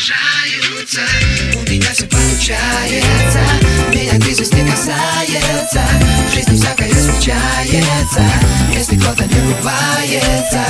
продолжаются. У меня все получается Меня кризис не касается. В жизни всякое случается Если кто-то не купается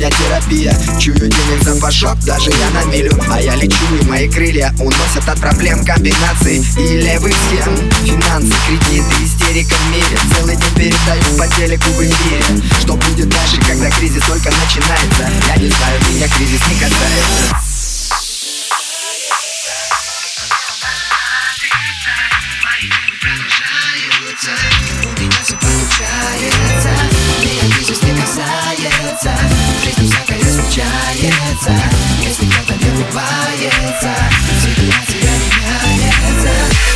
меня терапия Чую денег запашок, даже я на милю. А я лечу и мои крылья уносят от проблем комбинаций И левых схем. Финансы, кредиты, истерика в мире. Целый день передаю по телеку в эфире. Что будет дальше, когда кризис только начинается? Я не знаю, меня кризис не касается. У меня все получается Меня кризис не касается случается Если кто-то не улыбается Всегда тебя меняется.